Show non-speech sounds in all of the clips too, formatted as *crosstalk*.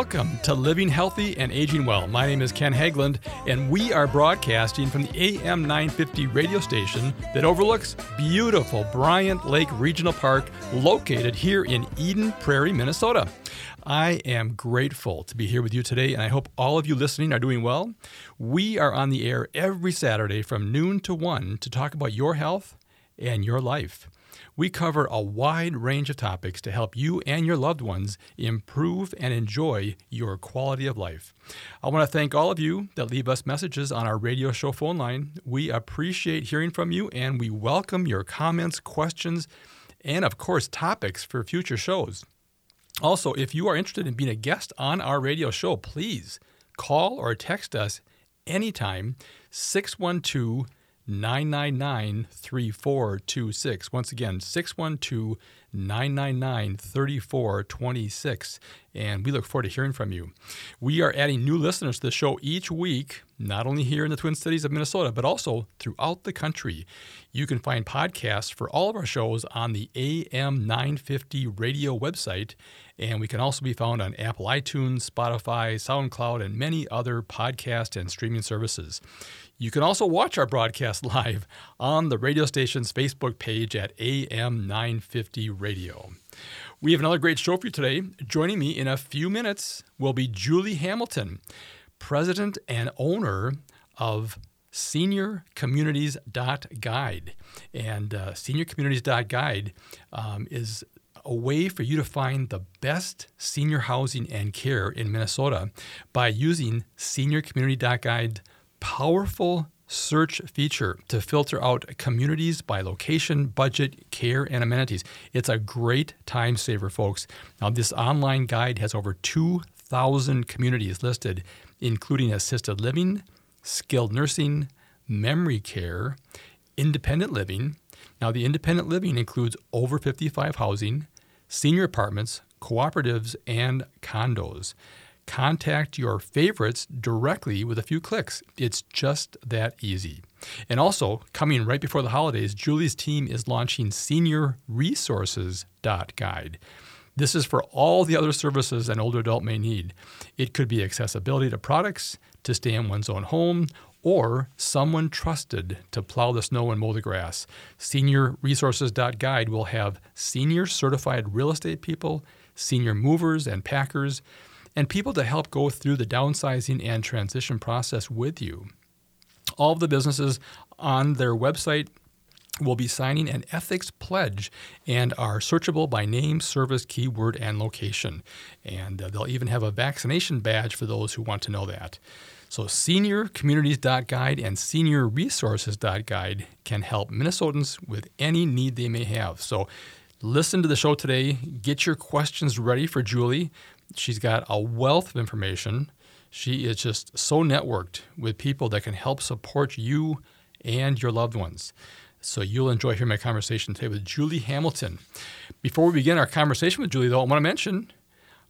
welcome to Living Healthy and Aging Well. My name is Ken Haglind, and we are broadcasting from the AM 950 radio station that overlooks beautiful Bryant Lake Regional Park, located here in Eden Prairie, Minnesota. I am grateful to be here with you today, and I hope all of you listening are doing well. We are on the air every Saturday from noon to 1 to talk about your health and your life. We cover a wide range of topics to help you and your loved ones improve and enjoy your quality of life. I want to thank all of you that leave us messages on our radio show phone line. We appreciate hearing from you and we welcome your comments, questions, and of course, topics for future shows. Also, if you are interested in being a guest on our radio show, please call or text us anytime 612 999 3426. Once again, 612 999 3426. And we look forward to hearing from you. We are adding new listeners to the show each week, not only here in the Twin Cities of Minnesota, but also throughout the country. You can find podcasts for all of our shows on the AM 950 radio website. And we can also be found on Apple iTunes, Spotify, SoundCloud, and many other podcast and streaming services. You can also watch our broadcast *laughs* live on the radio station's Facebook page at AM 950 Radio. We have another great show for you today. Joining me in a few minutes will be Julie Hamilton, president and owner of seniorcommunities.guide. And uh, seniorcommunities.guide um, is a way for you to find the best senior housing and care in Minnesota by using seniorcommunity.guide powerful search feature to filter out communities by location, budget, care, and amenities. It's a great time saver, folks. Now, this online guide has over 2,000 communities listed, including assisted living, skilled nursing, memory care, independent living. Now, the independent living includes over 55 housing, senior apartments, cooperatives, and condos contact your favorites directly with a few clicks. It's just that easy. And also, coming right before the holidays, Julie's team is launching Senior Resources Guide. This is for all the other services an older adult may need. It could be accessibility to products, to stay in one's own home, or someone trusted to plow the snow and mow the grass. Senior Resources Guide will have senior certified real estate people, senior movers and packers, and people to help go through the downsizing and transition process with you. All of the businesses on their website will be signing an ethics pledge and are searchable by name, service, keyword, and location. And uh, they'll even have a vaccination badge for those who want to know that. So, seniorcommunities.guide and seniorresources.guide can help Minnesotans with any need they may have. So, listen to the show today. Get your questions ready for Julie. She's got a wealth of information. She is just so networked with people that can help support you and your loved ones. So you'll enjoy hearing my conversation today with Julie Hamilton. Before we begin our conversation with Julie, though, I want to mention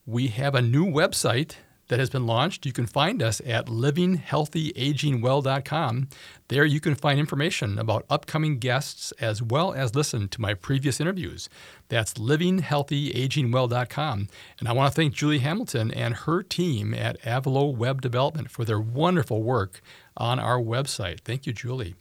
we have a new website that has been launched. You can find us at livinghealthyagingwell.com. There you can find information about upcoming guests as well as listen to my previous interviews. That's livinghealthyagingwell.com. And I want to thank Julie Hamilton and her team at Avalo Web Development for their wonderful work on our website. Thank you, Julie.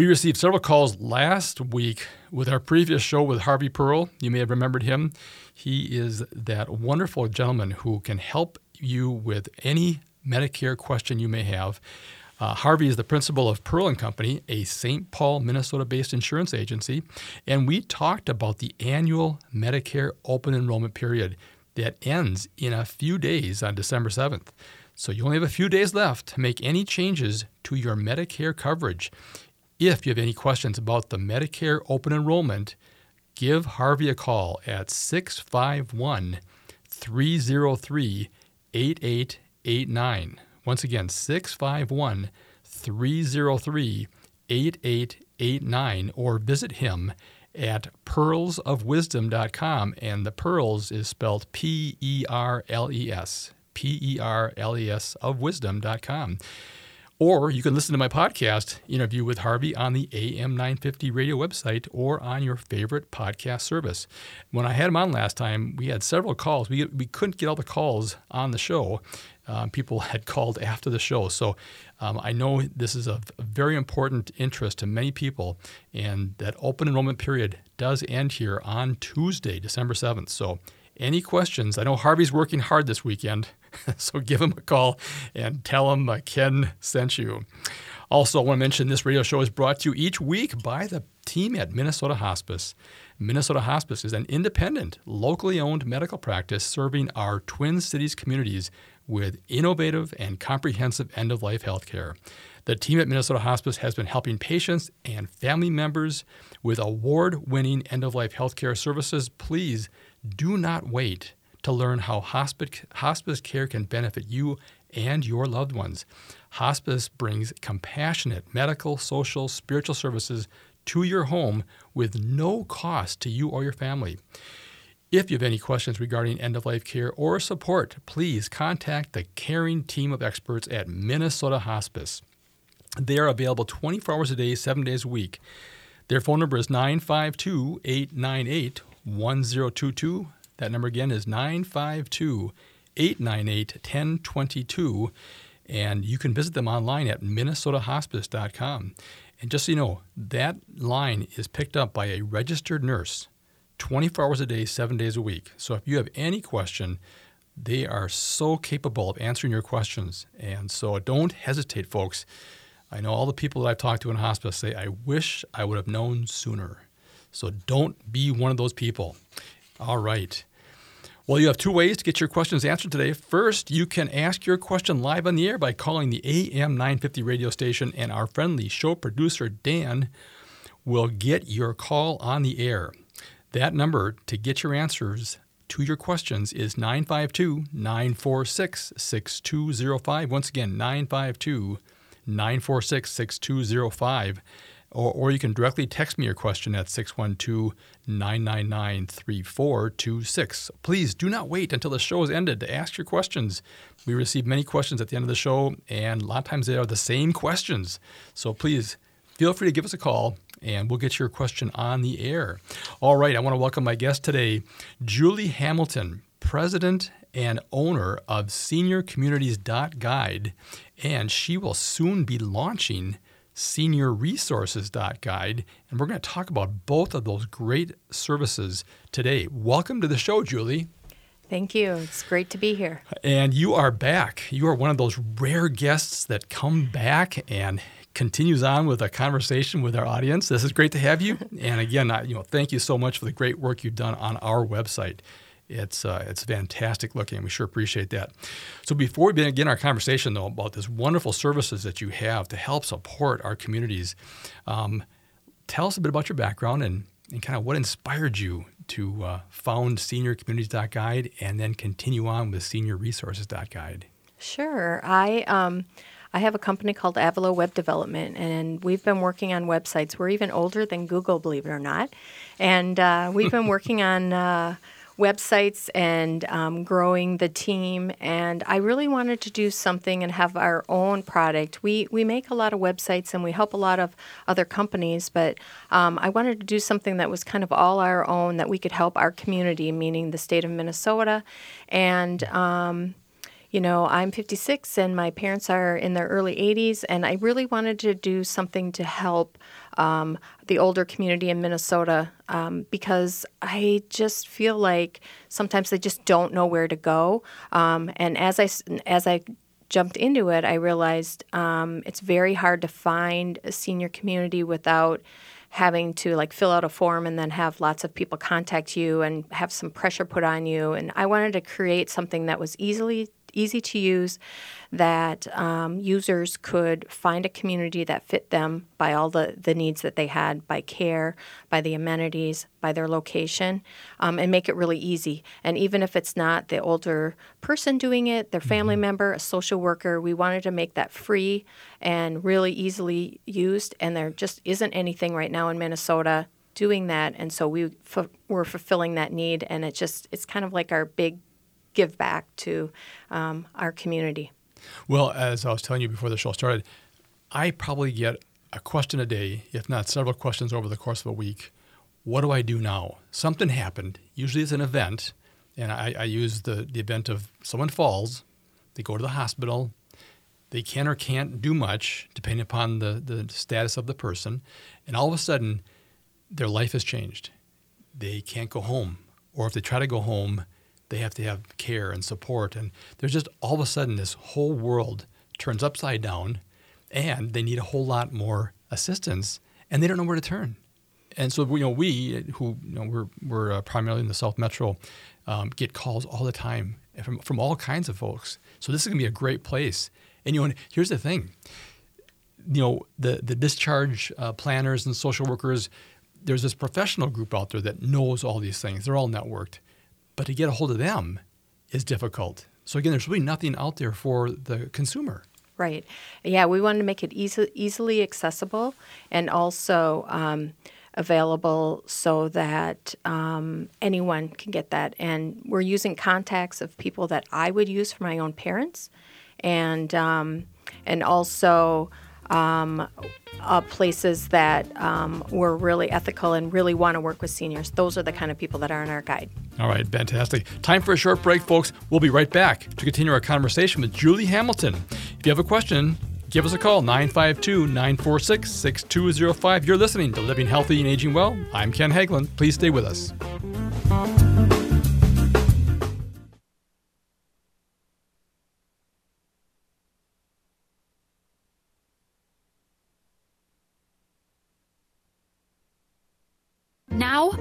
We received several calls last week with our previous show with Harvey Perles. You may have remembered him. He is that wonderful gentleman who can help you with any Medicare question you may have. Uh, Harvey is the principal of Perles and Company, a St. Paul, Minnesota-based insurance agency, and we talked about the annual Medicare open enrollment period that ends in a few days on December 7th. So you only have a few days left to make any changes to your Medicare coverage. If you have any questions about the Medicare open enrollment, give Harvey a call at 651 303 8889. Once again, 651 303 8889, or visit him at perlesofwisdom.com. And the Perles is spelled P E R L E S, P E R L E S of wisdom.com. Or you can listen to my podcast interview with Harvey on the AM 950 radio website or on your favorite podcast service. When I had him on last time, we had several calls. We, we couldn't get all the calls on the show. Um, people *laughs* had called after the show. So um, I know this is a very important interest to many people, and that open enrollment period does end here on Tuesday, December 7th. So any questions? I know Harvey's working hard this weekend. *laughs* so give him a call and tell him uh, Ken sent you. Also, I want to mention this radio show is brought to you each week by the team at Minnesota Hospice. Minnesota Hospice is an independent, locally owned medical practice serving our Twin Cities communities with innovative and comprehensive end of life health care. The team at Minnesota Hospice has been helping patients and family members with award winning end of life healthcare services. Please do not wait to learn how hospice, hospice care can benefit you and your loved ones. Hospice brings compassionate medical, social, spiritual services to your home with no cost to you or your family. If you have any questions regarding end of life care or support, please contact the caring team of experts at Minnesota Hospice. They are available 24 hours a day, seven days a week. Their phone number is 952 898 1022. That number again is 952 898 1022. And you can visit them online at minnesotahospice.com. And just so you know, that line is picked up by a registered nurse 24 hours a day, seven days a week. So if you have any question, they are so capable of answering your questions. And so don't hesitate, folks. I know all the people that I've talked to in hospice say, I wish I would have known sooner. So don't be one of those people. All right. Well, you have two ways to get your questions answered today. First, you can ask your question live on the air by calling the AM 950 radio station, and our friendly show producer, Dan, will get your call on the air. That number to get your answers to your questions is 952 946 6205. Once again, 952 946 6205 or, or you can directly text me your question at 612 999 3426. Please do not wait until the show is ended to ask your questions. We receive many questions at the end of the show, and a lot of times they are the same questions. So please feel free to give us a call and we'll get your question on the air. All right, I want to welcome my guest today, Julie Hamilton, president and owner of SeniorCommunities.guide, and she will soon be launching seniorresources.guide. And we're going to talk about both of those great services today. Welcome to the show, Julie. Thank you. It's great to be here. And you are back. You are one of those rare guests that come back and continues on with a conversation with our audience. This is great to have you. *laughs* and again, I, you know, thank you so much for the great work you've done on our website. It's uh, it's fantastic looking. We sure appreciate that. So before we begin our conversation though about this wonderful services that you have to help support our communities, um, tell us a bit about your background and, and kind of what inspired you to uh, found SeniorCommunities.guide and then continue on with SeniorResources.guide. Sure. I um, I have a company called Avalo Web Development, and we've been working on websites. We're even older than Google, believe it or not, and uh, we've been working on. Uh, websites and um, growing the team. And I really wanted to do something and have our own product. We we make a lot of websites and we help a lot of other companies, but um, I wanted to do something that was kind of all our own that we could help our community, meaning the state of Minnesota, and um, you know, I'm 56 and my parents are in their early 80s, and I really wanted to do something to help um, the older community in Minnesota um, because I just feel like sometimes they just don't know where to go. Um, and as I as I jumped into it, I realized um, it's very hard to find a senior community without having to like fill out a form and then have lots of people contact you and have some pressure put on you. And I wanted to create something that was easily easy to use, that um, users could find a community that fit them by all the, the needs that they had by care, by the amenities, by their location, um, and make it really easy. And even if it's not the older person doing it, their family mm-hmm. member, a social worker, we wanted to make that free and really easily used. And there just isn't anything right now in Minnesota doing that and so we f- were fulfilling that need and it just it's kind of like our big give back to um, our community. Well, as I was telling you before the show started, I probably get a question a day, if not several questions over the course of a week. What do I do now? Something happened. Usually it's an event, and I, I use the, the event of someone falls, they go to the hospital, they can or can't do much depending upon the, the status of the person, and all of a sudden their life has changed. They can't go home, or if they try to go home, they have to have care and support. And there's just all of a sudden this whole world turns upside down and they need a whole lot more assistance and they don't know where to turn. And so, you know, we who you know, we're, we're uh, primarily in the South Metro um, get calls all the time from, from all kinds of folks. So this is going to be a great place. And you know, here's the thing, you know, the the discharge uh, planners and social workers. There's this professional group out there that knows all these things. They're all networked, but to get a hold of them is difficult. So again, there's really nothing out there for the consumer. Right. Yeah, we wanted to make it easy, easily accessible and also um, available so that um, anyone can get that. And we're using contacts of people that I would use for my own parents, and um, and also um, uh, places that um, were really ethical and really want to work with seniors. Those are the kind of people that are in our guide. All right, fantastic. Time for a short break, folks. We'll be right back to continue our conversation with Julie Hamilton. If you have a question, give us a call 952 946 6205. You're listening to Living Healthy and Aging Well. I'm Ken Haglind. Please stay with us.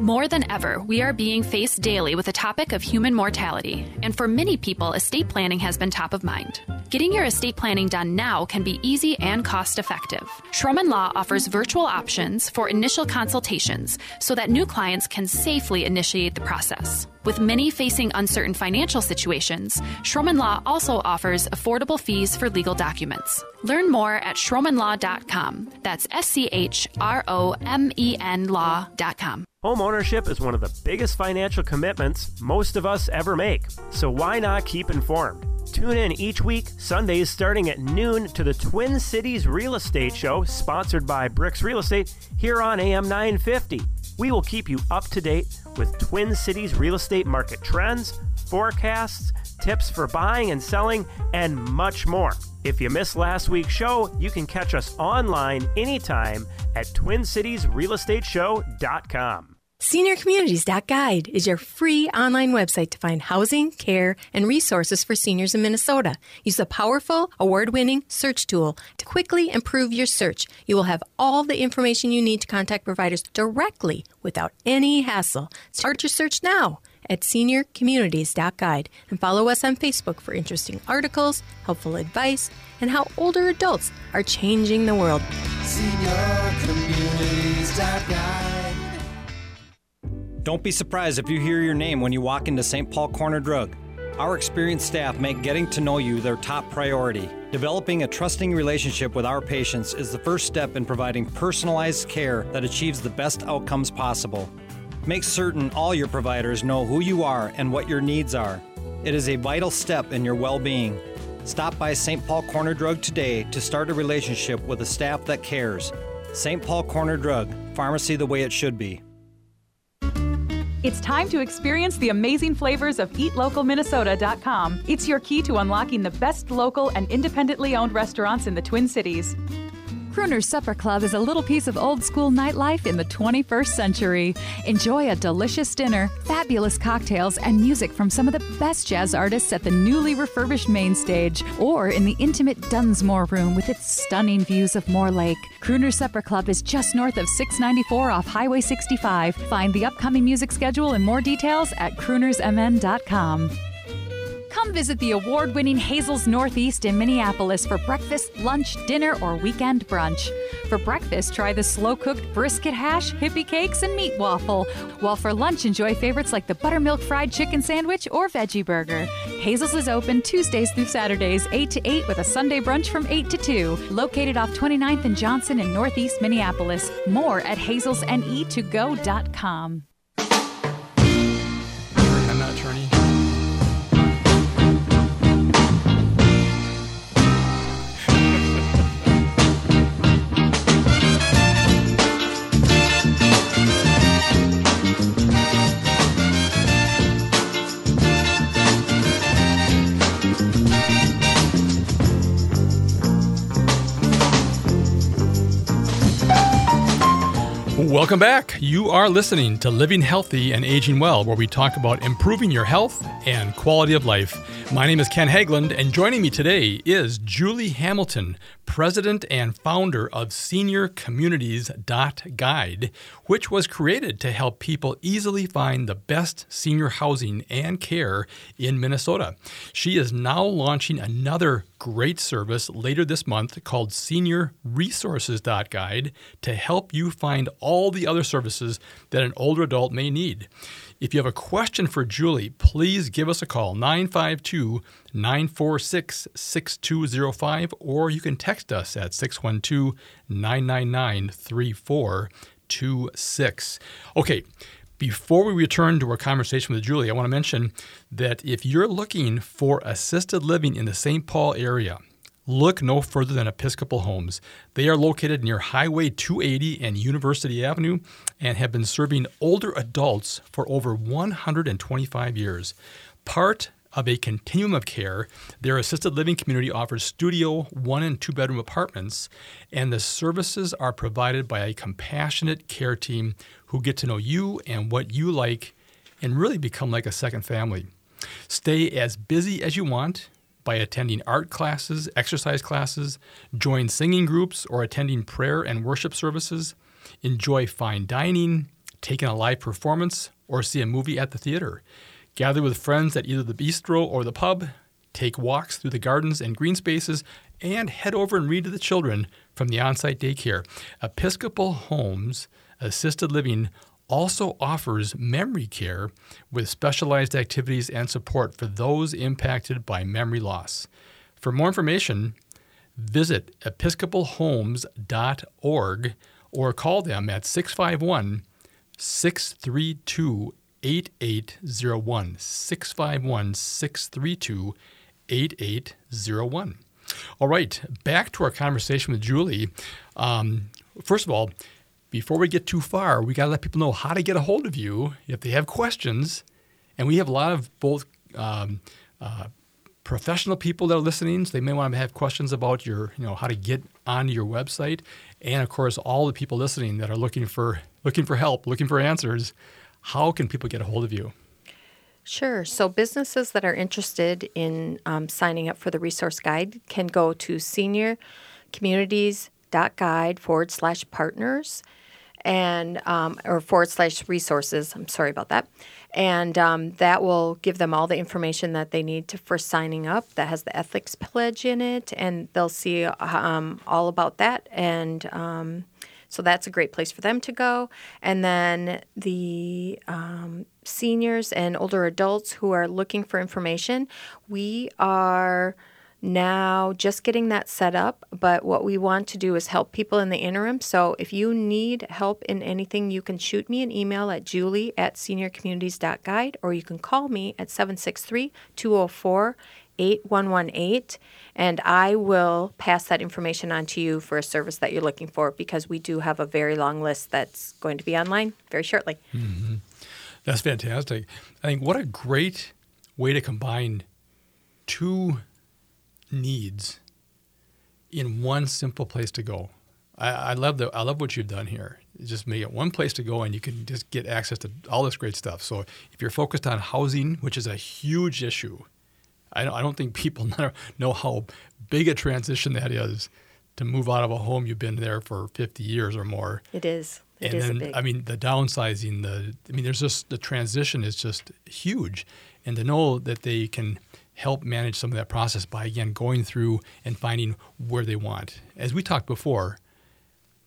More than ever, we are being faced daily with the topic of human mortality, and for many people, estate planning has been top of mind. Getting your estate planning done now can be easy and cost effective. Schromen Law offers virtual options for initial consultations so that new clients can safely initiate the process. With many facing uncertain financial situations, Schromen Law also offers affordable fees for legal documents. Learn more at schromenlaw.com. That's S C H R O M E N law.com. Home ownership is one of the biggest financial commitments most of us ever make. So why not keep informed? Tune in each week, Sundays starting at noon, to the Twin Cities Real Estate Show, sponsored by Bricks Real Estate, here on AM 950. We will keep you up to date with Twin Cities real estate market trends, forecasts, tips for buying and selling, and much more. If you missed last week's show, you can catch us online anytime at twincitiesrealestateshow.com. SeniorCommunities.guide is your free online website to find housing, care, and resources for seniors in Minnesota. Use the powerful, award winning search tool to quickly improve your search. You will have all the information you need to contact providers directly without any hassle. Start your search now at seniorcommunities.guide and follow us on Facebook for interesting articles, helpful advice, and how older adults are changing the world. SeniorCommunities.guide. Don't be surprised if you hear your name when you walk into St. Paul Corner Drug. Our experienced staff make getting to know you their top priority. Developing a trusting relationship with our patients is the first step in providing personalized care that achieves the best outcomes possible. Make certain all your providers know who you are and what your needs are. It is a vital step in your well being. Stop by St. Paul Corner Drug today to start a relationship with a staff that cares. St. Paul Corner Drug, pharmacy the way it should be. It's time to experience the amazing flavors of eatlocalminnesota.com. It's your key to unlocking the best local and independently owned restaurants in the Twin Cities. Crooner's Supper Club is a little piece of old school nightlife in the 21st century. Enjoy a delicious dinner, fabulous cocktails, and music from some of the best jazz artists at the newly refurbished main stage or in the intimate Dunsmore Room with its stunning views of Moore Lake. Crooner's Supper Club is just north of 694 off Highway 65. Find the upcoming music schedule and more details at croonersmn.com. Come visit the award winning Hazel's Northeast in Minneapolis for breakfast, lunch, dinner, or weekend brunch. For breakfast, try the slow cooked brisket hash, hippie cakes, and meat waffle. While for lunch, enjoy favorites like the buttermilk fried chicken sandwich or veggie burger. Hazel's is open Tuesdays through Saturdays, 8 to 8, with a Sunday brunch from 8 to 2. Located off 29th and Johnson in Northeast Minneapolis. More at hazelsne2go.com. Welcome back. You are listening to Living Healthy and Aging Well, where we talk about improving your health and quality of life. My name is Ken Haglind, and joining me today is Julie Hamilton, president and founder of SeniorCommunities.guide, which was created to help people easily find the best senior housing and care in Minnesota. She is now launching another great service later this month called SeniorResources.guide to help you find all the other services that an older adult may need. If you have a question for Julie, please give us a call 952 946 6205 or you can text us at 612 999 3426. Okay. Before we return to our conversation with Julie, I want to mention that if you're looking for assisted living in the St. Paul area, look no further than Episcopal Homes. They are located near Highway 280 and University Avenue and have been serving older adults for over 125 years. Part of a continuum of care, their assisted living community offers studio, one and two bedroom apartments, and the services are provided by a compassionate care team who get to know you and what you like and really become like a second family. Stay as busy as you want by attending art classes, exercise classes, join singing groups, or attending prayer and worship services. Enjoy fine dining, take in a live performance, or see a movie at the theater. Gather with friends at either the bistro or the pub, take walks through the gardens and green spaces, and head over and read to the children from the on site daycare. Episcopal Homes Assisted Living also offers memory care with specialized activities and support for those impacted by memory loss. For more information, visit episcopalhomes.org or call them at 651 632 8801. 651 632 8801. All right, back to our conversation with Julie. Um, first of all, before we get too far, we got to let people know how to get a hold of you if they have questions. And we have a lot of both um, uh, professional people that are listening, so they may want to have questions about your, you know, how to get onto your website, and of course, all the people listening that are looking for looking for help, looking for answers. How can people get a hold of you? Sure. So businesses that are interested in um, signing up for the resource guide can go to seniorcommunities.guide forward slash partners and um, or forward slash resources. I'm sorry about that. And um, that will give them all the information that they need to for signing up. That has the ethics pledge in it, and they'll see um, all about that. And um, so that's a great place for them to go. And then the um, seniors and older adults who are looking for information, we are now just getting that set up. But what we want to do is help people in the interim. So if you need help in anything, you can shoot me an email at julie at seniorcommunities.guide or you can call me at 763 204 8118 and I will pass that information on to you for a service that you're looking for because we do have a very long list that's going to be online very shortly. Mm-hmm. That's fantastic. I think what a great way to combine two needs in one simple place to go. I, I love the I love what you've done here. Just make it one place to go, and you can just get access to all this great stuff. So if you're focused on housing, which is a huge issue, I don't, I don't think people *laughs* know how big a transition that is to move out of a home you've been there for 50 years or more. It is. It and is then, big. I mean, the downsizing, the I mean, there's just the transition is just huge, and to know that they can help manage some of that process by again going through and finding where they want. As we talked before,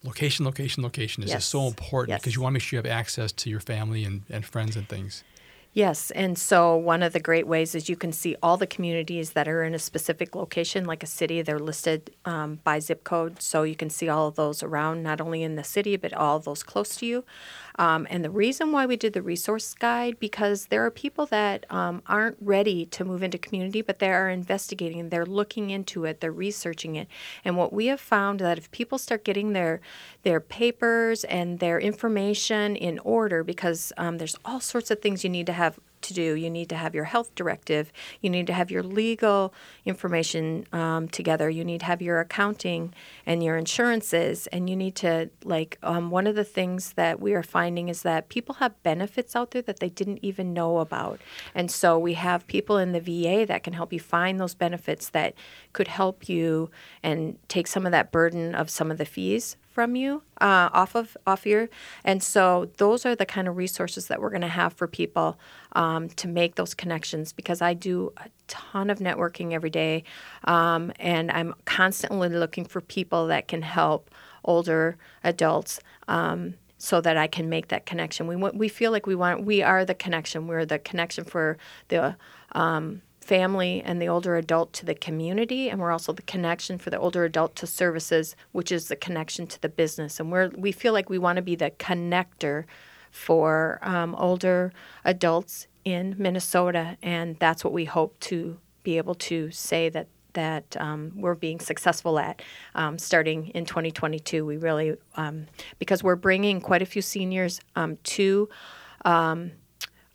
location, location, location is Yes. just so important Yes. because you want to make sure you have access to your family and, and friends and things. Yes, and so one of the great ways is you can see all the communities that are in a specific location, like a city. They're listed um, by zip code, so you can see all of those around, not only in the city, but all those close to you. Um, and the reason why we did the resource guide because there are people that um, aren't ready to move into community, but they are investigating, they're looking into it, they're researching it. And what we have found that if people start getting their their papers and their information in order, because um, there's all sorts of things you need to have to do. You need to have your health directive. You need to have your legal information um, together. You need to have your accounting and your insurances. And you need to, like, um, one of the things that we are finding is that people have benefits out there that they didn't even know about. And so we have people in the VA that can help you find those benefits that could help you and take some of that burden of some of the fees from you uh, off of off your and so those are the kind of resources that we're going to have for people um, to make those connections because i do a ton of networking every day um, and i'm constantly looking for people that can help older adults um, so that I can make that connection. We want, we feel like we want we are the connection. We're the connection for the um, family and the older adult to the community, and we're also the connection for the older adult to services, which is the connection to the business. And we're we feel like we want to be the connector for um, older adults in Minnesota, and that's what we hope to be able to say that that um, we're being successful at um, starting in 2022. We really um, because we're bringing quite a few seniors um, to um,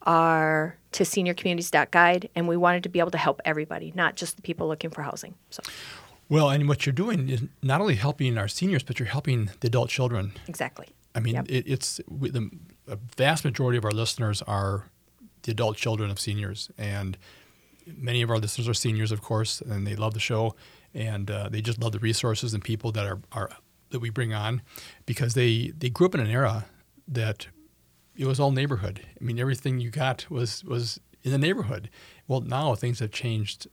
our to seniorcommunities.guide, and we wanted to be able to help everybody, not just the people looking for housing. So. Well, and what you're doing is not only helping our seniors, but you're helping the adult children. Exactly. I mean, Yep. it, it's the a vast majority of our listeners are the adult children of seniors, and many of our listeners are seniors, of course, and they love the show, and uh, they just love the resources and people that are, are that we bring on, because they they grew up in an era that it was all neighborhood. I mean, everything you got was was in the neighborhood. Well, now things have changed.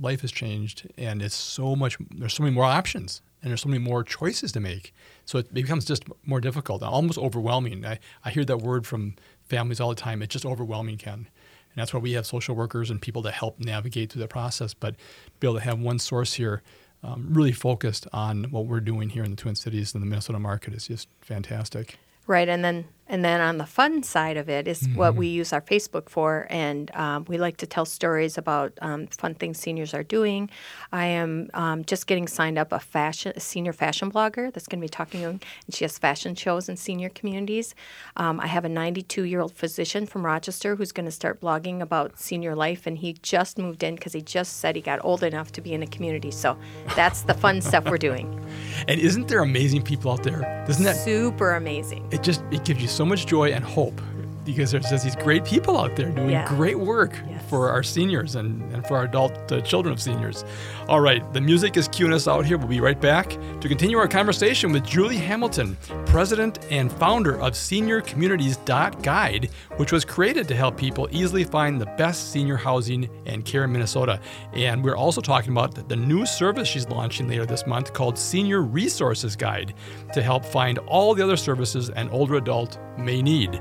Life has changed, and it's so much. There's so many more options, and there's so many more choices to make. So it becomes just more difficult, almost overwhelming. I, I hear that word from families all the time. It's just overwhelming, Ken. And that's why we have social workers and people to help navigate through the process. But be able to have one source here, um, really focused on what we're doing here in the Twin Cities and the Minnesota market is just fantastic. Right, and then and then on the fun side of it is what we use our Facebook for, and um, we like to tell stories about um, fun things seniors are doing. I am um, just getting signed up a fashion a senior fashion blogger that's going to be talking, and she has fashion shows in senior communities. Um, I have a 92 year old physician from Rochester who's going to start blogging about senior life, and he just moved in because he just said he got old enough to be in a community. So that's the fun stuff we're doing. *laughs* And isn't there amazing people out there? Doesn't that Super amazing. it just it gives you so much joy and hope because there's just these great people out there doing Yeah. great work Yes. for our seniors and, and for our adult uh, children of seniors. All right, the music is cueing us out here. We'll be right back to continue our conversation with Julie Hamilton, president and founder of SeniorCommunities.guide, which was created to help people easily find the best senior housing and care in Minnesota. And we're also talking about the- the new service she's launching later this month called Senior Resources Guide to help find all the other services an older adult may need.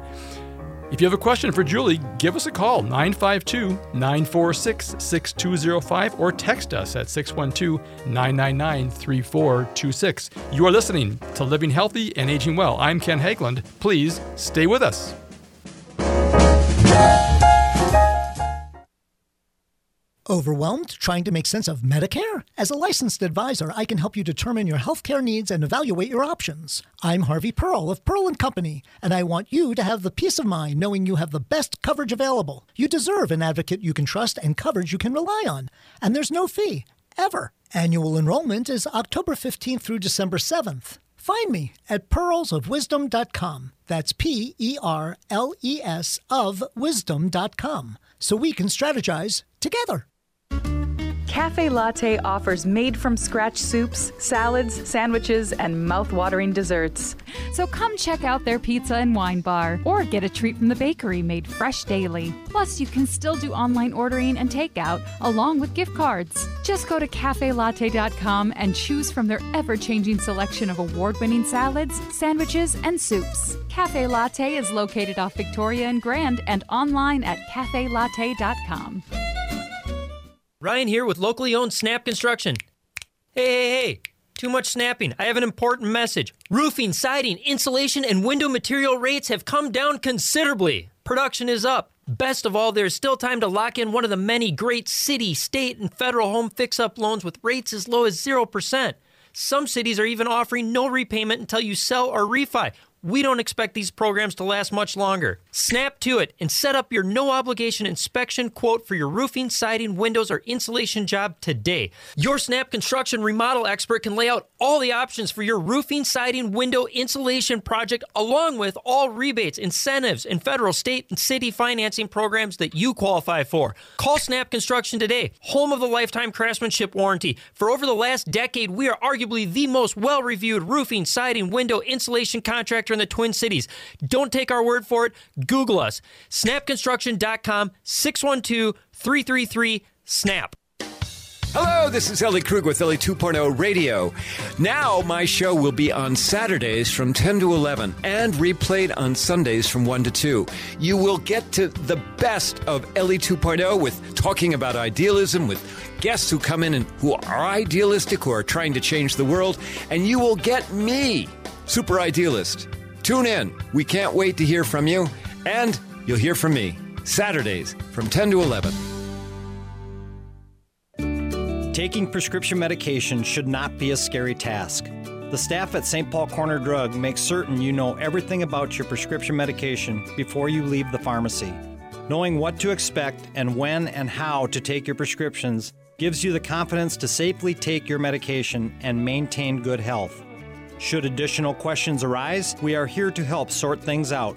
If you have a question for Julie, give us a call 952 946 6205 or text us at 612 999 3426. You are listening to Living Healthy and Aging Well. I'm Ken Haglind. Please stay with us. Overwhelmed trying to make sense of Medicare? As a licensed advisor, I can help you determine your healthcare needs and evaluate your options. I'm Harvey Perles of Perles and Company, and I want you to have the peace of mind knowing you have the best coverage available. You deserve an advocate you can trust and coverage you can rely on. And there's no fee, ever. Annual enrollment is October 15th through December 7th. Find me at perlesofwisdom.com. That's P E R L E S of wisdom.com. So we can strategize together. Cafe Latte offers made from scratch soups, salads, sandwiches, and mouth-watering desserts. So come check out their pizza and wine bar or get a treat from the bakery made fresh daily. Plus, you can still do online ordering and takeout along with gift cards. Just go to cafelatte.com and choose from their ever changing selection of award winning salads, sandwiches, and soups. Cafe Latte is located off Victoria and Grand and online at cafelatte.com. Ryan here with locally owned Snap Construction. Hey, hey, hey! Too much snapping. I have an important message. Roofing, siding, insulation, and window material rates have come down considerably. Production is up. Best of all, there's still time to lock in one of the many great city, state, and federal home fix up loans with rates as low as 0%. Some cities are even offering no repayment until you sell or refi. we don't expect these programs to last much longer. Snap to it and set up your no obligation inspection quote for your roofing, siding, windows, or insulation job today. Your Snap Construction remodel expert can lay out all the options for your roofing, siding, window, insulation project, along with all rebates, incentives, and federal, state, and city financing programs that you qualify for. Call Snap Construction today, home of the lifetime craftsmanship warranty. For over the last decade, we are arguably the most well reviewed roofing, siding, window, insulation contractor in the Twin Cities. Don't take our word for it. Google us. Snapconstruction.com 612 333 SNAP. Hello, this is Ellie Krug with Ellie 2.0 Radio. Now, my show will be on Saturdays from 10 to 11 and replayed on Sundays from 1 to 2. You will get to the best of Ellie 2.0 with talking about idealism, with guests who come in and who are idealistic, who are trying to change the world, and you will get me, super idealist. Tune in. We can't wait to hear from you, and you'll hear from me Saturdays from 10 to 11. Taking prescription medication should not be a scary task. The staff at St. Paul Corner Drug makes certain you know everything about your prescription medication before you leave the pharmacy. Knowing what to expect and when and how to take your prescriptions gives you the confidence to safely take your medication and maintain good health. Should additional questions arise, we are here to help sort things out.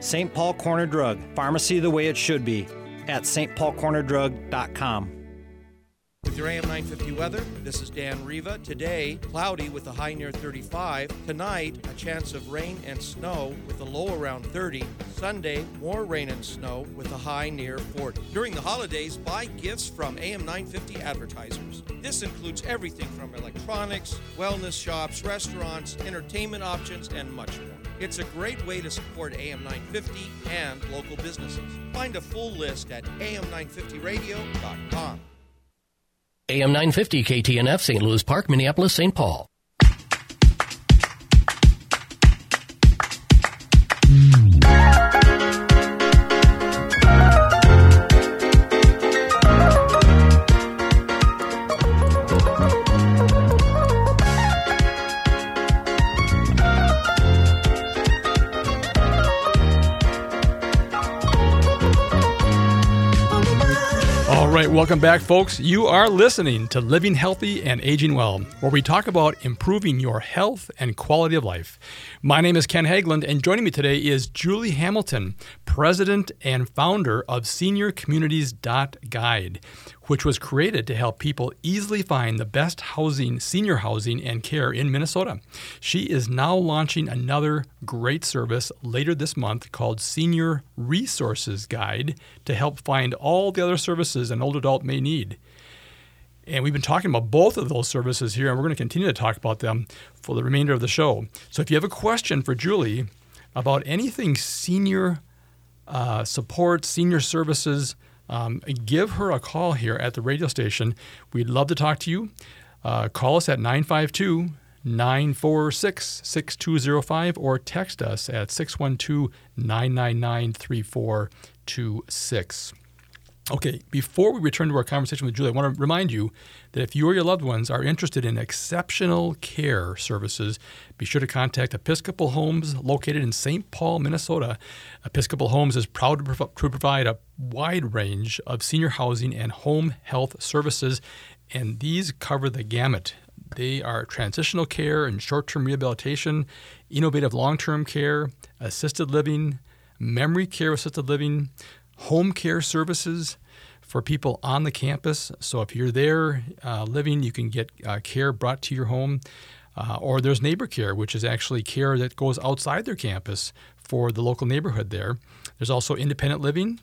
St. Paul Corner Drug, pharmacy the way it should be, at stpaulcornerdrug.com. With your AM 950 weather, this is Dan Riva. Today, cloudy with a high near 35. Tonight, a chance of rain and snow with a low around 30. Sunday, more rain and snow with a high near 40. During the holidays, buy gifts from AM 950 advertisers. This includes everything from electronics, wellness shops, restaurants, entertainment options, and much more. It's a great way to support AM 950 and local businesses. Find a full list at am950radio.com. AM 950 KTNF, St. Louis Park, Minneapolis, St. Paul. Right, welcome back, folks. You are listening to Living Healthy and Aging Well, where we talk about improving your health and quality of life. My name is Ken Haglind, and joining me today is Julie Hamilton, president and founder of SeniorCommunities.guide, which was created to help people easily find the best housing, senior housing, and care in Minnesota. She is now launching another great service later this month called Senior Resources Guide to help find all the other services an old adult may need. And we've been talking about both of those services here, and we're going to continue to talk about them for the remainder of the show. So if you have a question for Julie about anything senior uh, support, senior services, um, give her a call here at the radio station. We'd love to talk to you. Uh, call us at 952 946 6205 or text us at 612 999 3426. Okay, before we return to our conversation with Julie, I want to remind you that if you or your loved ones are interested in exceptional care services, be sure to contact Episcopal Homes located in St. Paul, Minnesota. Episcopal Homes is proud to, prov- to provide a wide range of senior housing and home health services, and these cover the gamut. They are transitional care and short term rehabilitation, innovative long term care, assisted living, memory care assisted living, home care services for people on the campus. So if you're there uh, living, you can get uh, care brought to your home. Uh, or there's neighbor care, which is actually care that goes outside their campus for the local neighborhood there. There's also independent living.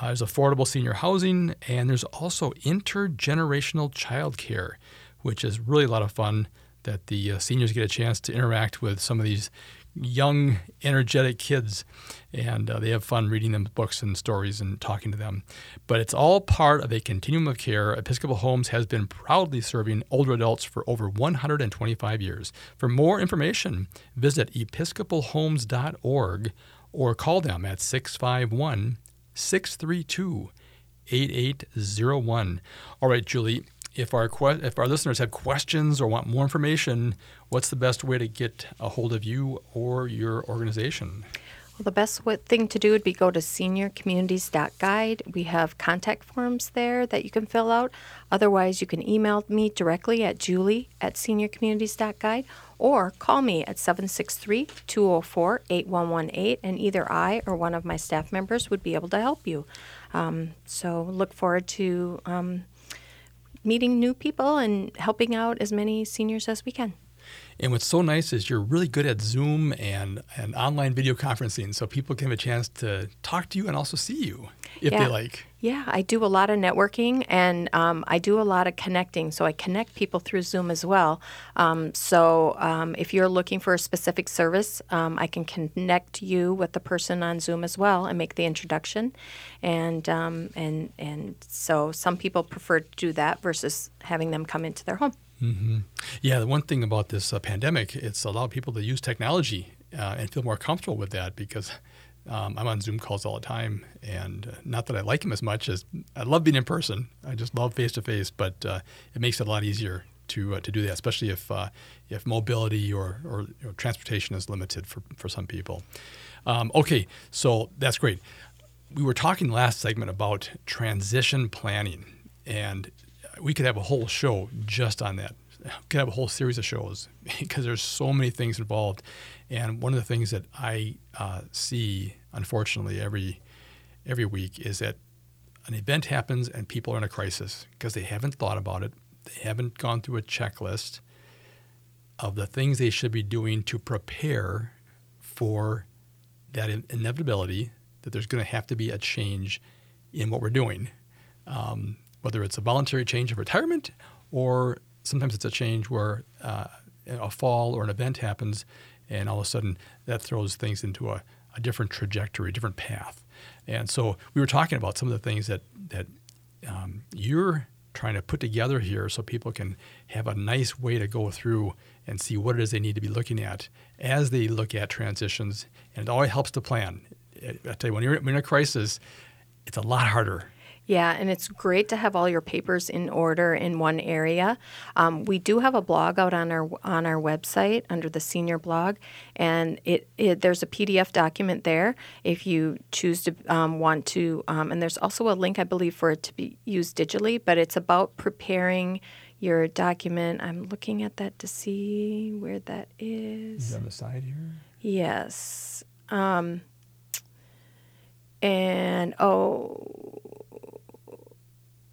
Uh, there's affordable senior housing, and there's also intergenerational child care, which is really a lot of fun that the uh, seniors get a chance to interact with some of these young, energetic kids, and uh, they have fun reading them books and stories and talking to them. But it's all part of a continuum of care. Episcopal Homes has been proudly serving older adults for over 125 years. For more information, visit episcopalhomes.org or call them at 651 632 8801. All right, Julie, if our que- if our listeners have questions or want more information, what's the best way to get a hold of you or your organization? Well, the best thing to do would be go to seniorcommunities.guide. We have contact forms there that you can fill out. Otherwise, you can email me directly at julie at seniorcommunities.guide or call me at 763 204 8118, and either I or one of my staff members would be able to help you. Um, so, look forward to um, meeting new people and helping out as many seniors as we can. And what's so nice is you're really good at Zoom and, and online video conferencing, so people can have a chance to talk to you and also see you if Yeah. they like. Yeah, I do a lot of networking and um, I do a lot of connecting. So I connect people through Zoom as well. Um, so um, if you're looking for a specific service, um, I can connect you with the person on Zoom as well and make the introduction. And um, and and so some people prefer to do that versus having them come into their home. Hmm Yeah, the one thing about this uh, pandemic, it's allowed people to use technology uh, and feel more comfortable with that because um, I'm on Zoom calls all the time, and uh, not that I like them as much as I love being in person. I just love face to face, but uh, it makes it a lot easier to uh, to do that, especially if uh, if mobility or or you know, transportation is limited for for some people. Um, okay, so that's great. We were talking last segment about transition planning, and we could have a whole show just on that. We could have a whole series of shows *laughs* because there's so many things involved. And one of the things that I uh, see, unfortunately, every every week is that an event happens and people are in a crisis because they haven't thought about it. They haven't gone through a checklist of the things they should be doing to prepare for that in- inevitability that there's going to have to be a change in what we're doing, um, whether it's a voluntary change of retirement or sometimes it's a change where uh, a fall or an event happens and all of a sudden that throws things into a, a different trajectory, different path. And so we were talking about some of the things that that um, you're trying to put together here so people can have a nice way to go through and see what it is they need to be looking at as they look at transitions. And it always helps to plan. I I tell you, when you're in a crisis, it's a lot harder. Yeah, and it's great to have all your papers in order in one area. Um, we do have a blog out on our on our website under the senior blog, and it, it there's a PDF document there if you choose to um, want to. Um, and there's also a link, I believe, for it to be used digitally. But it's about preparing your document. I'm looking at that to see where that is. Is it on the side here? Yes. Um, and oh,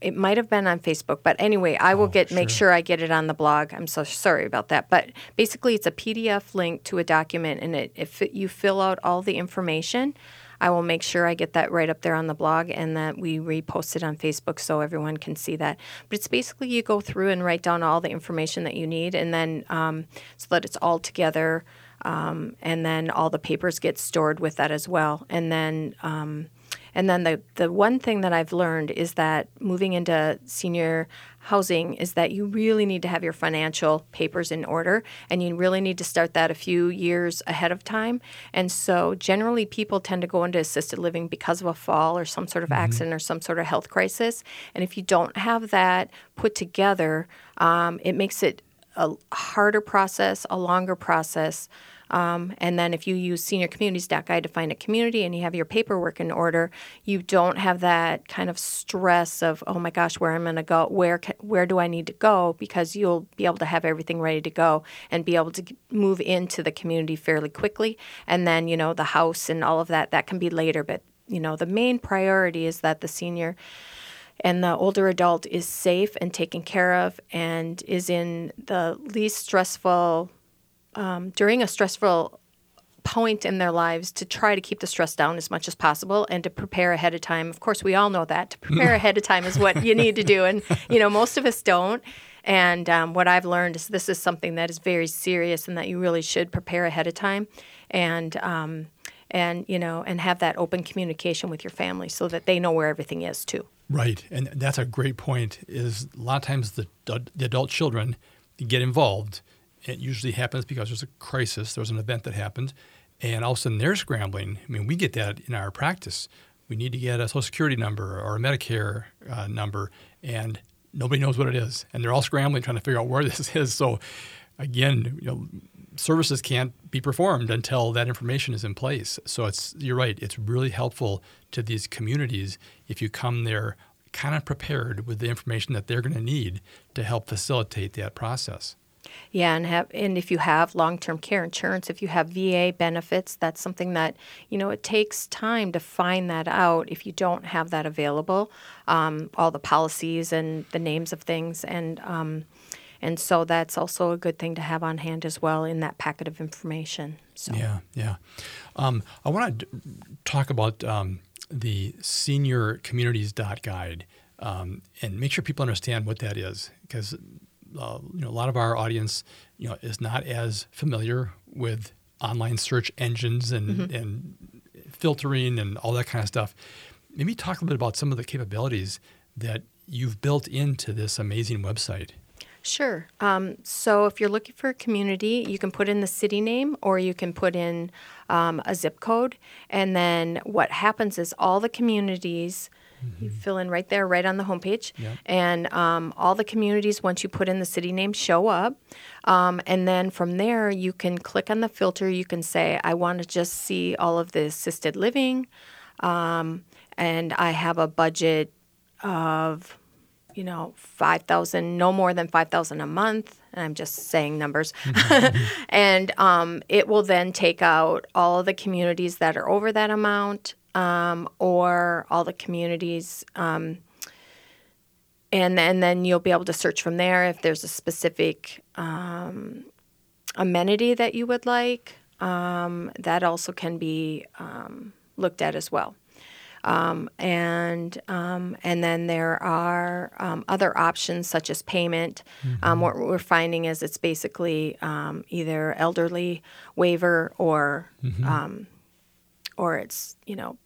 it might have been on Facebook, but anyway, I will get make sure I get it on the blog. I'm so sorry about that, but basically, it's a PDF link to a document, and it, if it, you fill out all the information, I will make sure I get that right up there on the blog, and that we repost it on Facebook so everyone can see that. But it's basically you go through and write down all the information that you need, and then um, so that it's all together, um, and then all the papers get stored with that as well, and then. Um, and then the, the one thing that I've learned is that moving into senior housing is that you really need to have your financial papers in order and you really need to start that a few years ahead of time. And so generally people tend to go into assisted living because of a fall or some sort of accident or some sort of health crisis. And if you don't have that put together, um, it makes it a harder process, a longer process. Um, and then if you use senior seniorcommunities.guide to find a community and you have your paperwork in order, you don't have that kind of stress of, oh my gosh, where I'm going to go, where where do I need to go? Because you'll be able to have everything ready to go and be able to move into the community fairly quickly. And then, you know, the house and all of that, that can be later. But, you know, the main priority is that the senior and the older adult is safe and taken care of and is in the least stressful um, during a stressful point in their lives to try to keep the stress down as much as possible and to prepare ahead of time. Of course, we all know that to prepare *laughs* ahead of time is what you need to do, and you know most of us don't. And um, what I've learned is this is something that is very serious and that you really should prepare ahead of time, and um, and you know and have that open communication with your family so that they know where everything is too. Right, and that's a great point. Is a lot of times the, the adult children get involved. It usually happens because there's a crisis, there's an event that happened, and all of a sudden they're scrambling. I mean, we get that in our practice. We need to get a Social Security number or a Medicare uh, number, and nobody knows what it is, and they're all scrambling trying to figure out where *laughs* this is. So, again, you know, services can't be performed until that information is in place. So it's you're right. It's really helpful to these communities if you come there kind of prepared with the information that they're going to need to help facilitate that process. Yeah, and have and if you have long-term care insurance, if you have VA benefits, that's something that you know it takes time to find that out. If you don't have that available, um, all the policies and the names of things, and um, and so that's also a good thing to have on hand as well in that packet of information. So. Yeah, yeah. Um, I want to talk about um, the senior communities dot guide um, and make sure people understand what that is because uh, you know a lot of our audience you know is not as familiar with online search engines and Mm-hmm. and filtering and all that kind of stuff. Maybe talk a little bit about some of the capabilities that you've built into this amazing website. Sure. Um, so if you're looking for a community, you can put in the city name or you can put in um, a zip code. And then what happens is all the communities, you fill in right there, right on the homepage. Yep. And um, all the communities, once you put in the city name, show up. Um, and then from there, you can click on the filter. You can say, I want to just see all of the assisted living. Um, and I have a budget of you know, 5,000, no more than 5,000 a month. And I'm just saying numbers. *laughs* and um, it will then take out all of the communities that are over that amount um, or all the communities. Um, and, and then you'll be able to search from there if there's a specific um, amenity that you would like. Um, that also can be um, looked at as well. Um, and um, and then there are um, other options such as payment. Um, what we're finding is it's basically um, either elderly waiver or Mhm. um, or it's you know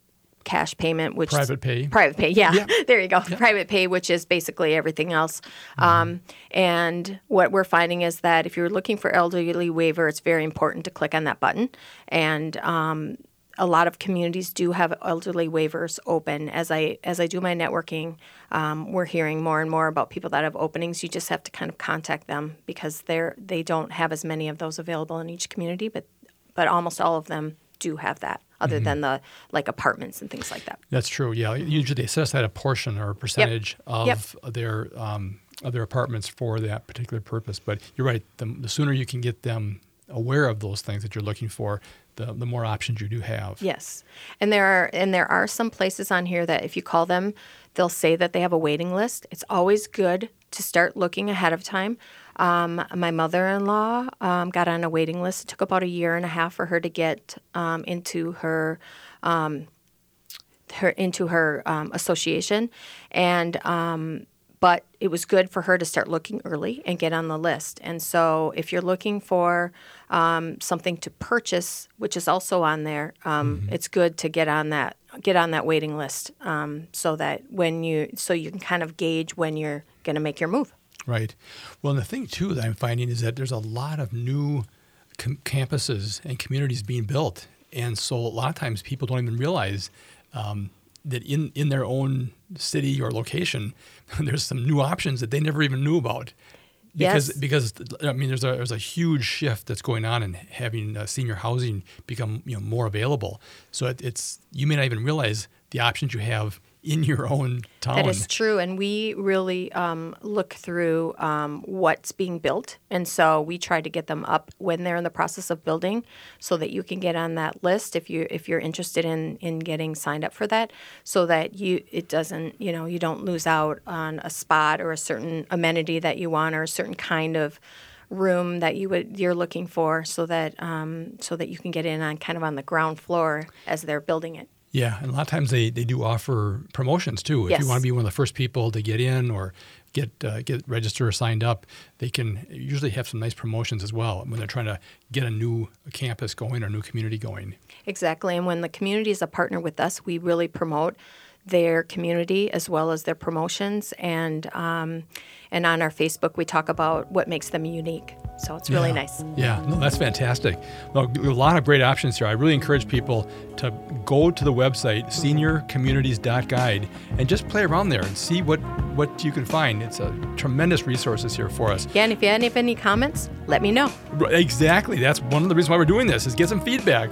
cash payment, which Private pay. Private pay, yeah. Yeah. *laughs* there you go. Private pay, which is basically everything else. Um, and what we're finding is that if you're looking for elderly waiver, it's very important to click on that button. And um, a lot of communities do have elderly waivers open. As I as I do my networking, um, we're hearing more and more about people that have openings. You just have to kind of contact them because they're they don't have as many of those available in each community, but but almost all of them do have that. Other Mhm. than the like apartments and things like that. That's true. Yeah, usually they set aside a portion or a percentage of Yep. their um, of their apartments for that particular purpose. But you're right. The, the sooner you can get them aware of those things that you're looking for, the the more options you do have. Yes, and there are and there are some places on here that if you call them, they'll say that they have a waiting list. It's always good to start looking ahead of time. Um, my mother-in-law um, got on a waiting list. It took about a year and a half for her to get um, into her. Um, her into her um, association, and um, but it was good for her to start looking early and get on the list. And so, if you're looking for um, something to purchase, which is also on there, um, it's good to get on that get on that waiting list um, so that when you so you can kind of gauge when you're going to make your move. Right. Well, and the thing too that I'm finding is that there's a lot of new com- campuses and communities being built, and so a lot of times people don't even realize um, that in in their own city or location, *laughs* there's some new options that they never even knew about. Because, Yes. because I mean, there's a there's a huge shift that's going on in having uh, senior housing become you know more available. So it, it's you may not even realize the options you have in your own town. That is true, and we really um, look through um, what's being built, and so we try to get them up when they're in the process of building, so that you can get on that list if you if you're interested in in getting signed up for that, so that you it doesn't you know you don't lose out on a spot or a certain amenity that you want or a certain kind of room that you would you're looking for, so that um, so that you can get in on kind of on the ground floor as they're building it. Yeah, and a lot of times they, they do offer promotions too. If Yes. you want to be one of the first people to get in or get uh, get registered or signed up, they can usually have some nice promotions as well when they're trying to get a new campus going or a new community going. Exactly. And when the community is a partner with us, we really promote their community as well as their promotions. And um, and on our Facebook, we talk about what makes them unique. So it's really yeah. nice. Yeah, no, that's fantastic. Well, a lot of great options here. I really encourage people to go to the website seniorcommunities.guide and just play around there and see what what you can find. It's a tremendous resources here for us. Yeah, and if you have any comments, let me know. Exactly. That's one of the reasons why we're doing this is get some feedback.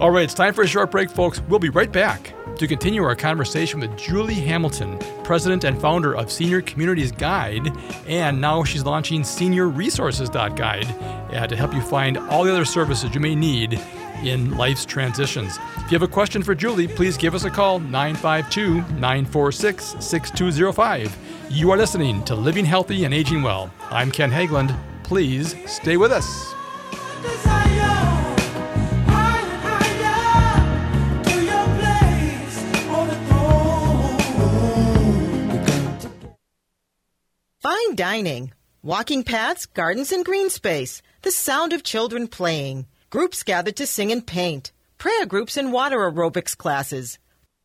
All right, it's time for a short break, folks. We'll be right back to continue our conversation with Julie Hamilton, president and founder of Senior Communities Guide, and now she's launching SeniorResources.guide uh, to help you find all the other services you may need in life's transitions. If you have a question for Julie, please give us a call 952 946 6205. You are listening to Living Healthy and Aging Well. I'm Ken Haglind. Please stay with us. Fine dining, walking paths, gardens, and green space, the sound of children playing, groups gathered to sing and paint, prayer groups and water aerobics classes.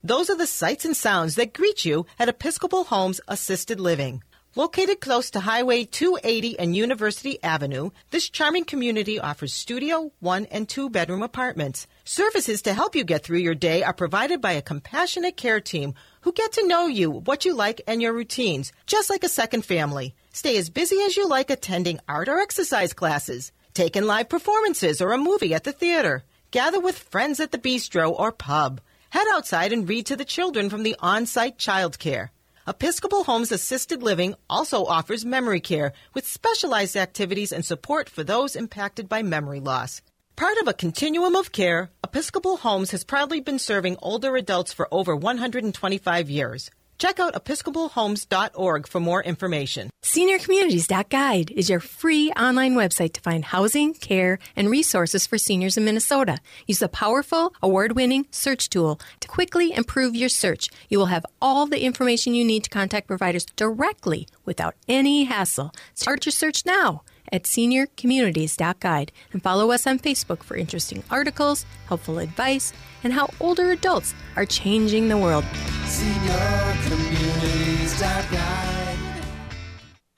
Those are the sights and sounds that greet you at Episcopal Homes Assisted Living. Located close to Highway 280 and University Avenue, this charming community offers studio, one, and two bedroom apartments. Services to help you get through your day are provided by a compassionate care team who get to know you, what you like, and your routines, just like a second family. Stay as busy as you like attending art or exercise classes, take in live performances or a movie at the theater, gather with friends at the bistro or pub, head outside and read to the children from the on site childcare. Episcopal Homes Assisted Living also offers memory care with specialized activities and support for those impacted by memory loss. Part of a continuum of care, Episcopal Homes has proudly been serving older adults for over 125 years. Check out episcopalhomes.org for more information. SeniorCommunities.guide is your free online website to find housing, care, and resources for seniors in Minnesota. Use the powerful, award winning search tool to quickly improve your search. You will have all the information you need to contact providers directly without any hassle. Start your search now at seniorcommunities.guide and follow us on Facebook for interesting articles, helpful advice, and how older adults are changing the world.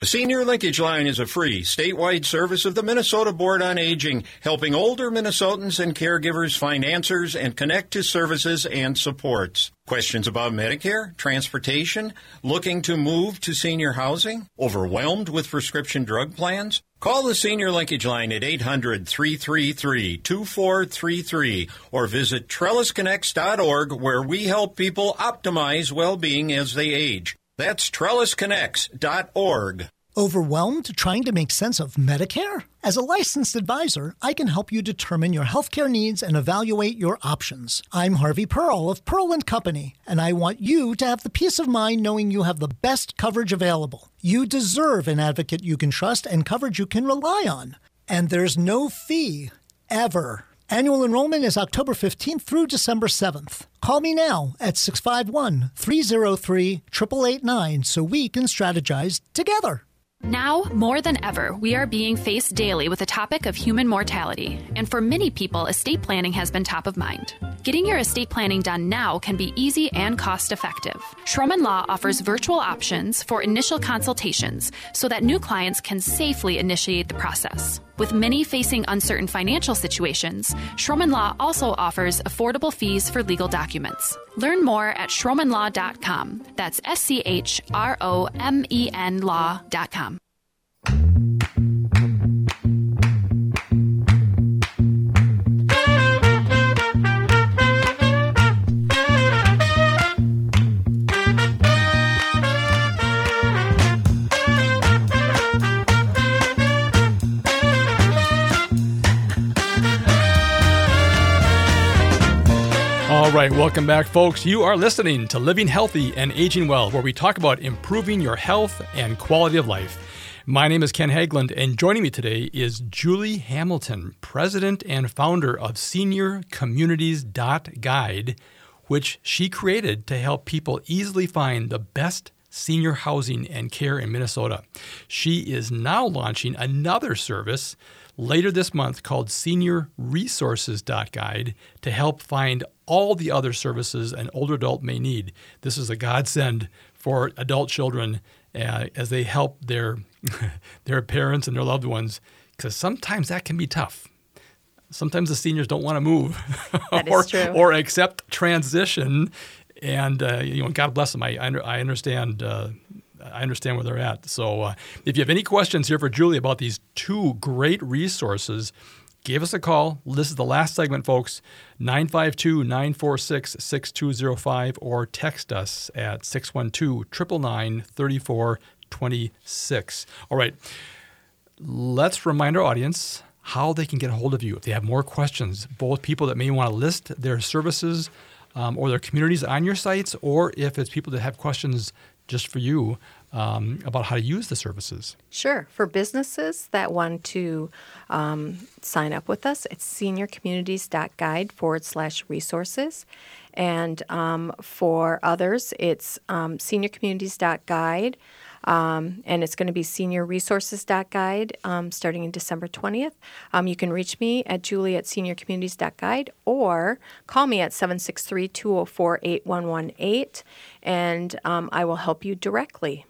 The Senior Linkage Line is a free statewide service of the Minnesota Board on Aging, helping older Minnesotans and caregivers find answers and connect to services and supports. Questions about Medicare, transportation, looking to move to senior housing, overwhelmed with prescription drug plans? Call the Senior Linkage Line at 800 333 2433 or visit trellisconnects.org where we help people optimize well being as they age. That's trellisconnects.org. Overwhelmed trying to make sense of Medicare? As a licensed advisor, I can help you determine your healthcare needs and evaluate your options. I'm Harvey Perles of Perles and Company, and I want you to have the peace of mind knowing you have the best coverage available. You deserve an advocate you can trust and coverage you can rely on. And there's no fee, ever. Annual enrollment is October 15th through December 7th. Call me now at 651 303 8889 so we can strategize together. Now, more than ever, we are being faced daily with the topic of human mortality, and for many people, estate planning has been top of mind. Getting your estate planning done now can be easy and cost effective. Schromen Law offers virtual options for initial consultations so that new clients can safely initiate the process. With many facing uncertain financial situations, Schromen Law also offers affordable fees for legal documents. Learn more at schromenlaw.com. That's S C H R O M E N law.com. All right, welcome back, folks. You are listening to Living Healthy and Aging Well, where we talk about improving your health and quality of life. My name is Ken Haglind, and joining me today is Julie Hamilton, president and founder of Senior Communities Guide, which she created to help people easily find the best senior housing and care in Minnesota. She is now launching another service later this month called Senior Resources Guide to help find all the other services an older adult may need. This is a godsend for adult children uh, as they help their *laughs* their parents and their loved ones because sometimes that can be tough. Sometimes the seniors don't want to move *laughs* or, or accept transition, and uh, you know, God bless them. I I, understand. Uh, I understand where they're at. So, uh, if you have any questions here for Julie about these two great resources, give us a call. This is the last segment, folks 952 946 6205, or text us at 612 999 3426. All right, let's remind our audience how they can get a hold of you if they have more questions, both people that may want to list their services um, or their communities on your sites, or if it's people that have questions just for you um, about how to use the services. Sure. For businesses that want to um, sign up with us, it's seniorcommunities.guide forward slash resources. And um, for others, it's um, seniorcommunities.guide um, and it's going to be seniorresources.guide um, starting in December 20th. Um, you can reach me at julie at seniorcommunities.guide or call me at 763 204 8118 and um, I will help you directly.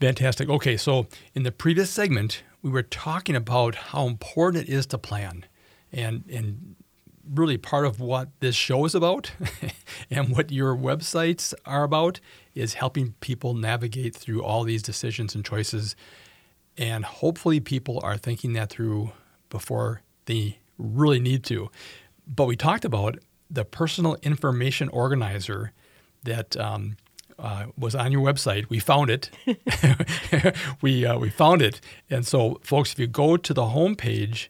Fantastic. Okay, so in the previous segment, we were talking about how important it is to plan. And, and really part of what this show is about *laughs* and what your websites are about is helping people navigate through all these decisions and choices. And hopefully, people are thinking that through before they really need to. But we talked about the personal information organizer that um, uh, was on your website. We found it. *laughs* *laughs* we uh, we found it. And so, folks, if you go to the homepage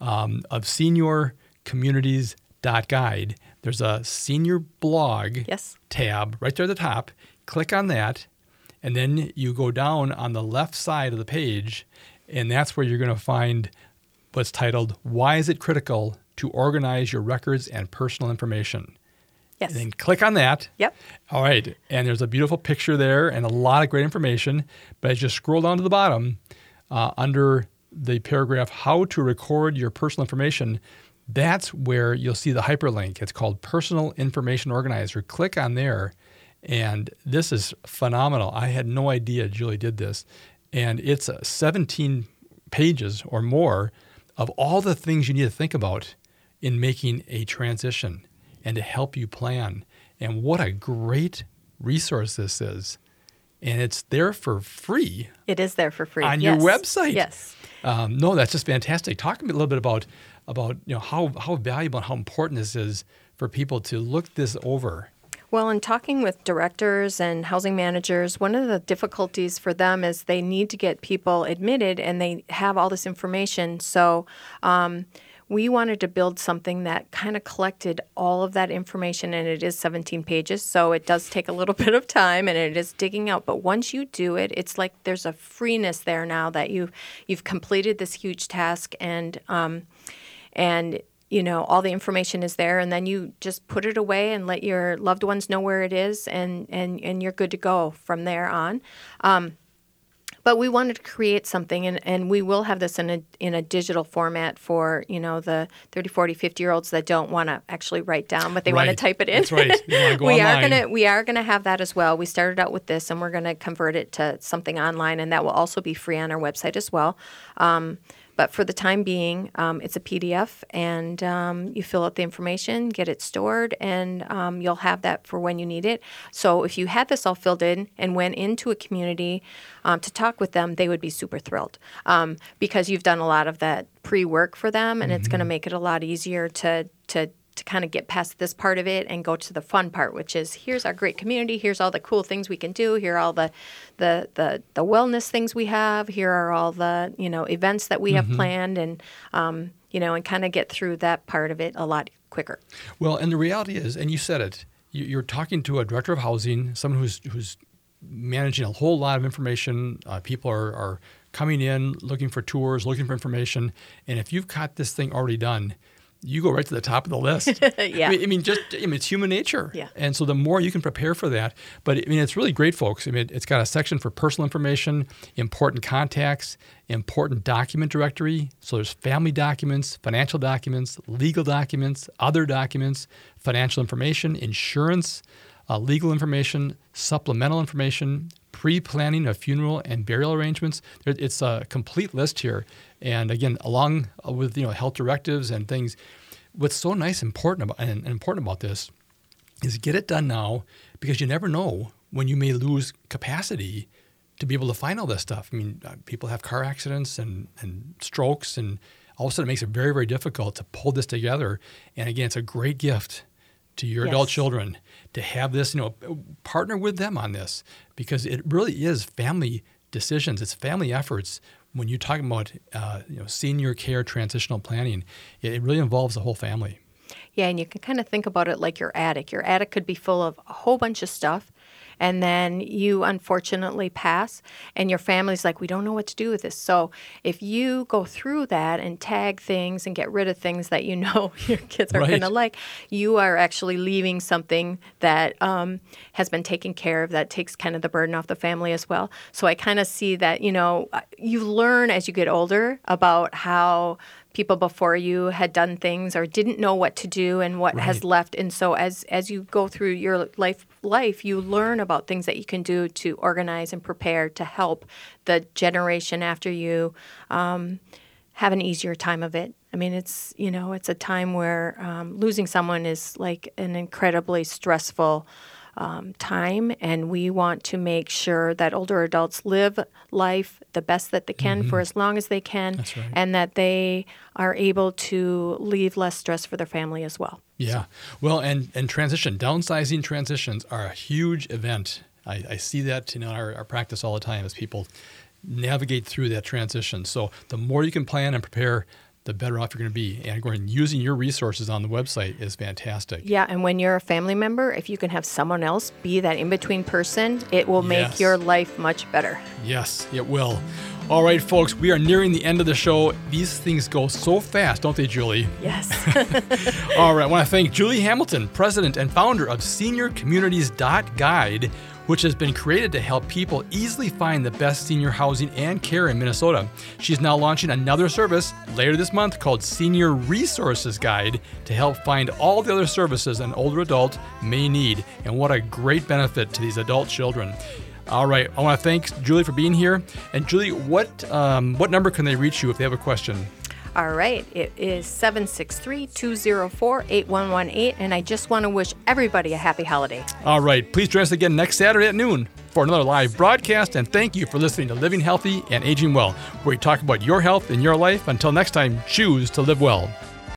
um, of Senior communities.guide, there's a senior blog yes. tab right there at the top. Click on that, and then you go down on the left side of the page, and that's where you're going to find what's titled Why is it critical to organize your records and personal information? Yes. And then click on that. Yep. All right. And there's a beautiful picture there and a lot of great information. But as you scroll down to the bottom, uh, under the paragraph How to Record Your Personal Information, that's where you'll see the hyperlink. It's called Personal Information Organizer. Click on there, and this is phenomenal. I had no idea Julie did this. And it's uh, 17 pages or more of all the things you need to think about in making a transition and to help you plan. And what a great resource this is. And it's there for free. It is there for free. On yes. your website. Yes. Um, no, that's just fantastic. Talk a little bit about about you know how how valuable and how important this is for people to look this over. Well, in talking with directors and housing managers, one of the difficulties for them is they need to get people admitted and they have all this information. So, um, we wanted to build something that kind of collected all of that information, and it is 17 pages, so it does take a little *laughs* bit of time and it is digging out. But once you do it, it's like there's a freeness there now that you you've completed this huge task and. Um, and you know all the information is there and then you just put it away and let your loved ones know where it is and and and you're good to go from there on um, but we wanted to create something and, and we will have this in a in a digital format for you know the 30 40 50 year olds that don't want to actually write down but they right. want to type it in That's right. *laughs* Go we online. are going to we are to have that as well we started out with this and we're going to convert it to something online and that will also be free on our website as well um, but for the time being, um, it's a PDF, and um, you fill out the information, get it stored, and um, you'll have that for when you need it. So if you had this all filled in and went into a community um, to talk with them, they would be super thrilled um, because you've done a lot of that pre-work for them, and mm-hmm. it's going to make it a lot easier to to to kind of get past this part of it and go to the fun part, which is here's our great community, here's all the cool things we can do, here are all the the the, the wellness things we have, here are all the you know events that we have mm-hmm. planned, and um, you know, and kind of get through that part of it a lot quicker. Well, and the reality is, and you said it, you're talking to a director of housing, someone who's who's managing a whole lot of information. Uh, people are, are coming in looking for tours, looking for information, and if you've got this thing already done you go right to the top of the list. *laughs* Yeah. I mean, I mean, just I mean, it's human nature. Yeah. And so the more you can prepare for that, but I mean, it's really great, folks. I mean, it's got a section for personal information, important contacts, important document directory. So there's family documents, financial documents, legal documents, other documents, financial information, insurance, uh, legal information, supplemental information, pre-planning of funeral and burial arrangements. It's a complete list here, and again, along with you know health directives and things. What's so nice, important about and, and important about this is get it done now because you never know when you may lose capacity to be able to find all this stuff. I mean, uh, people have car accidents and, and strokes, and all of a sudden it makes it very, very difficult to pull this together. And again, it's a great gift to your adult children to have this, you know, partner with them on this because it really is family decisions, it's family efforts. When you're talking about, uh, you know, senior care transitional planning, it, it really involves the whole family. Yeah, and you can kind of think about it like your attic. Your attic could be full of a whole bunch of stuff, and then you unfortunately pass, and your family's like, we don't know what to do with this. So if you go through that and tag things and get rid of things that you *laughs* know your kids are Right. going to like, you are actually leaving something that um, has been taken care of that takes kind of the burden off the family as well. So I kind of see that, you know, uh, you learn as you get older about how people before you had done things or didn't know what to do and what has left and so as as you go through your life life you learn about things that you can do to organize and prepare to help the generation after you um, have an easier time of it. I mean it's you know it's a time where um, losing someone is like an incredibly stressful um, time, and we want to make sure that older adults live life the best that they can for Mhm. as long as they can, That's right. and that they are able to leave less stress for their family as well. Yeah. Well, and, and transition, downsizing transitions are a huge event. I, I see that in our, our practice all the time as people navigate through that transition. So the more you can plan and prepare, the better off you're going to be. And going using your resources on the website is fantastic. Yeah, and when you're a family member, if you can have someone else be that in between person, it will make Yes. your life much better. Yes, it will. All right, folks, we are nearing the end of the show. These things go so fast, don't they, Julie? Yes. *laughs* All right, I want to thank Julie Hamilton, president and founder of SeniorCommunities.guide, which has been created to help people easily find the best senior housing and care in Minnesota. She's now launching another service later this month called Senior Resources Guide to help find all the other services an older adult may need. And what a great benefit to these adult children. All right, I want to thank Julie for being here. And Julie, what um, what number can they reach you if they have a question? All right, it is 763 204 8118, and I just want to wish everybody a happy holiday. All right. Please join us again next Saturday at noon for another live broadcast. And thank you for listening to Living Healthy and Aging Well, where we talk about your health and your life. Until next time, choose to live well.